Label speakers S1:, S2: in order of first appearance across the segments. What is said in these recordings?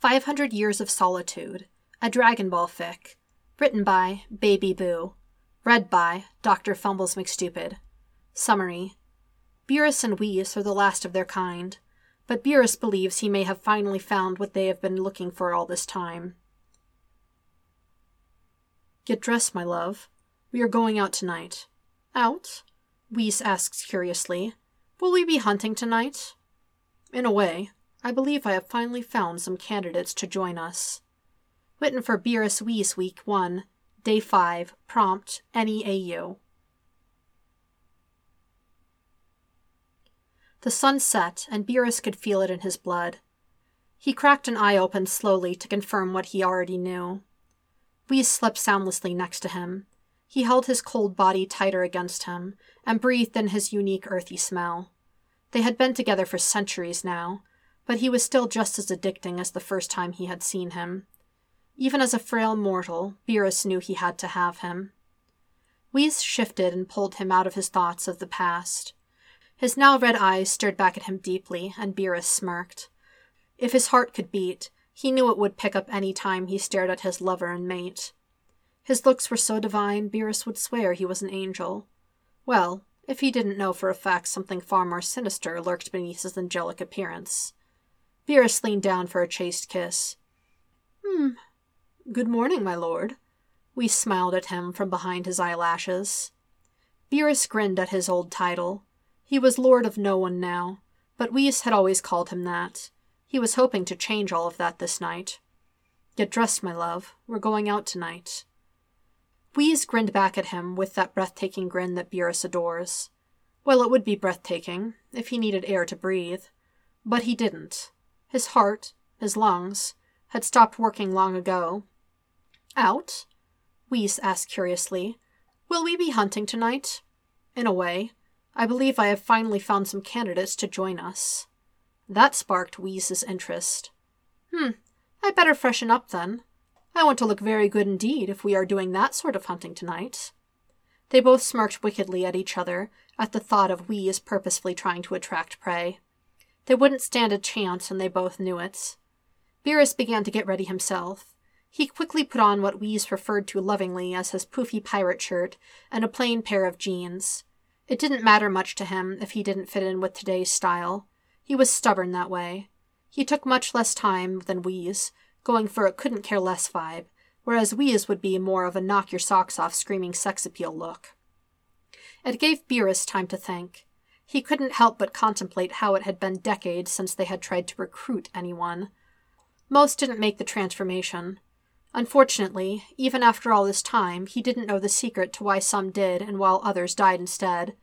S1: 500 Years of Solitude, a Dragon Ball fic, written by Baby Buu, read by Dr. Fumbles McStupid. Summary Beerus and Whis are the last of their kind, but Beerus believes he may have finally found what they have been looking for all this time. Get dressed, my love. We are going out tonight. Out? Whis asks curiously. Will we be hunting tonight? In a way. I believe I have finally found some candidates to join us. Written for Beerus Whis Week 1, Day 5, Prompt, Any AU. The sun set, and Beerus could feel it in his blood. He cracked an eye open slowly to confirm what he already knew. Whis slept soundlessly next to him. He held his cold body tighter against him, and breathed in his unique earthy smell. They had been together for centuries now, but he was still just as addicting as the first time he had seen him. Even as a frail mortal, Beerus knew he had to have him. Whis shifted and pulled him out of his thoughts of the past. His now red eyes stared back at him deeply, and Beerus smirked. If his heart could beat, he knew it would pick up any time he stared at his lover and mate. His looks were so divine, Beerus would swear he was an angel. Well, if he didn't know for a fact something far more sinister lurked beneath his angelic appearance. Beerus leaned down for a chaste kiss. Hmm. Good morning, my lord. We smiled at him from behind his eyelashes. Beerus grinned at his old title. He was lord of no one now, but Whis had always called him that. He was hoping to change all of that this night. Get dressed, my love. We're going out tonight. Whis grinned back at him with that breathtaking grin that Beerus adores. Well, it would be breathtaking, if he needed air to breathe. But he didn't. His heart, his lungs, had stopped working long ago. Out? Whis asked curiously. Will we be hunting tonight? In a way. I believe I have finally found some candidates to join us. That sparked Whis's interest. Hmm, I better freshen up then. I want to look very good indeed if we are doing that sort of hunting tonight. They both smirked wickedly at each other at the thought of Whis purposefully trying to attract prey. They wouldn't stand a chance, and they both knew it. Beerus began to get ready himself. He quickly put on what Whis referred to lovingly as his poofy pirate shirt and a plain pair of jeans. It didn't matter much to him if he didn't fit in with today's style. He was stubborn that way. He took much less time than Whis, going for a couldn't care less vibe, whereas Whis would be more of a knock your socks off screaming sex appeal look. It gave Beerus time to think. He couldn't help but contemplate how it had been decades since they had tried to recruit anyone. Most didn't make the transformation. Unfortunately, even after all this time, he didn't know the secret to why some did and while others died instead.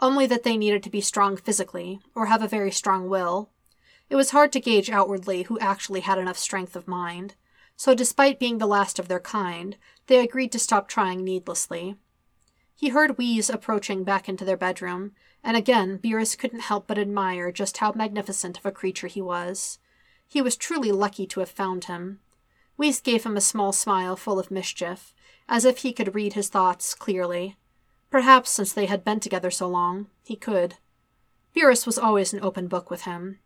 S1: Only that they needed to be strong physically, or have a very strong will. It was hard to gauge outwardly who actually had enough strength of mind. So, despite being the last of their kind, they agreed to stop trying needlessly. He heard Whis approaching back into their bedroom, and again Beerus couldn't help but admire just how magnificent of a creature he was. He was truly lucky to have found him. Whis gave him a small smile full of mischief, as if he could read his thoughts clearly. Perhaps, since they had been together so long, he could. Beerus was always an open book with him.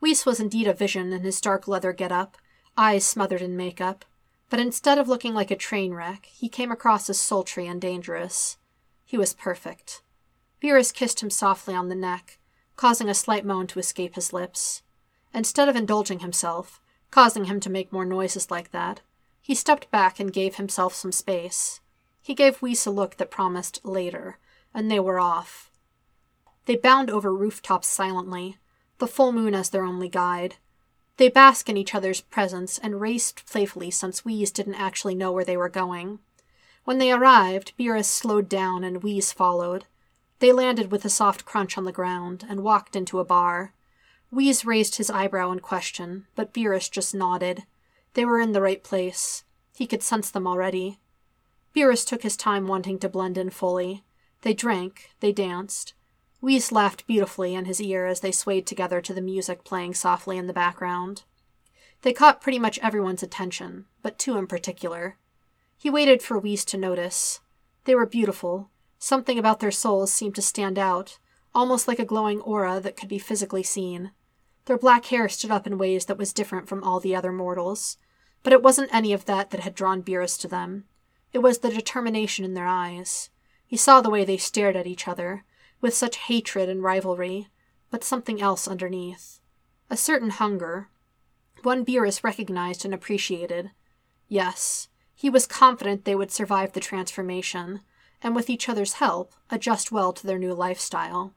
S1: Whis was indeed a vision in his dark leather get-up, eyes smothered in makeup, but instead of looking like a train wreck, he came across as sultry and dangerous. He was perfect. Beerus kissed him softly on the neck, causing a slight moan to escape his lips. Instead of indulging himself, causing him to make more noises like that, he stepped back and gave himself some space. He gave Whis a look that promised later, and they were off. They bound over rooftops silently, the full moon as their only guide. They basked in each other's presence and raced playfully since Whis didn't actually know where they were going. When they arrived, Beerus slowed down and Whis followed. They landed with a soft crunch on the ground and walked into a bar. Whis raised his eyebrow in question, but Beerus just nodded. They were in the right place. He could sense them already. Beerus took his time wanting to blend in fully. They drank, they danced. Whis laughed beautifully in his ear as they swayed together to the music playing softly in the background. They caught pretty much everyone's attention, but two in particular. He waited for Whis to notice. They were beautiful, Something about their souls seemed to stand out, almost like a glowing aura that could be physically seen. Their black hair stood up in ways that was different from all the other mortals. But it wasn't any of that that had drawn Beerus to them. It was the determination in their eyes. He saw the way they stared at each other, with such hatred and rivalry, but something else underneath. A certain hunger. One Beerus recognized and appreciated. Yes, he was confident they would survive the transformation, and with each other's help, adjust well to their new lifestyle.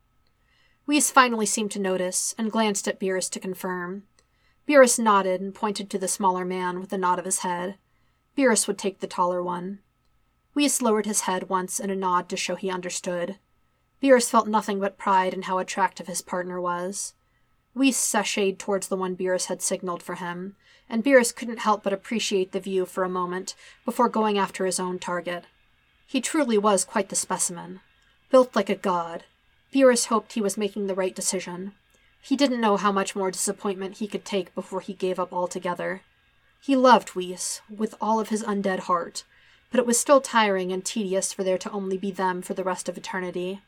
S1: Whis finally seemed to notice, and glanced at Beerus to confirm. Beerus nodded and pointed to the smaller man with a nod of his head. Beerus would take the taller one. Whis lowered his head once in a nod to show he understood. Beerus felt nothing but pride in how attractive his partner was. Whis sashayed towards the one Beerus had signaled for him, and Beerus couldn't help but appreciate the view for a moment before going after his own target. He truly was quite the specimen. Built like a god. Beerus hoped he was making the right decision. He didn't know how much more disappointment he could take before he gave up altogether. He loved Whis with all of his undead heart, but it was still tiring and tedious for there to only be them for the rest of eternity.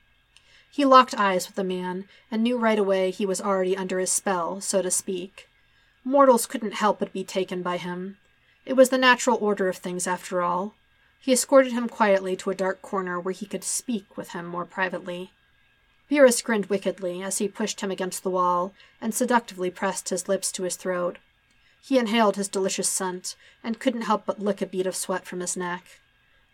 S1: He locked eyes with the man and knew right away he was already under his spell, so to speak. Mortals couldn't help but be taken by him. It was the natural order of things, after all. He escorted him quietly to a dark corner where he could speak with him more privately. Beerus grinned wickedly as he pushed him against the wall and seductively pressed his lips to his throat. He inhaled his delicious scent and couldn't help but lick a bead of sweat from his neck.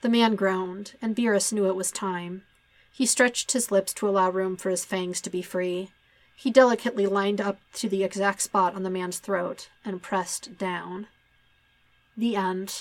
S1: The man groaned, and Beerus knew it was time. He stretched his lips to allow room for his fangs to be free. He delicately lined up to the exact spot on the man's throat and pressed down. The end.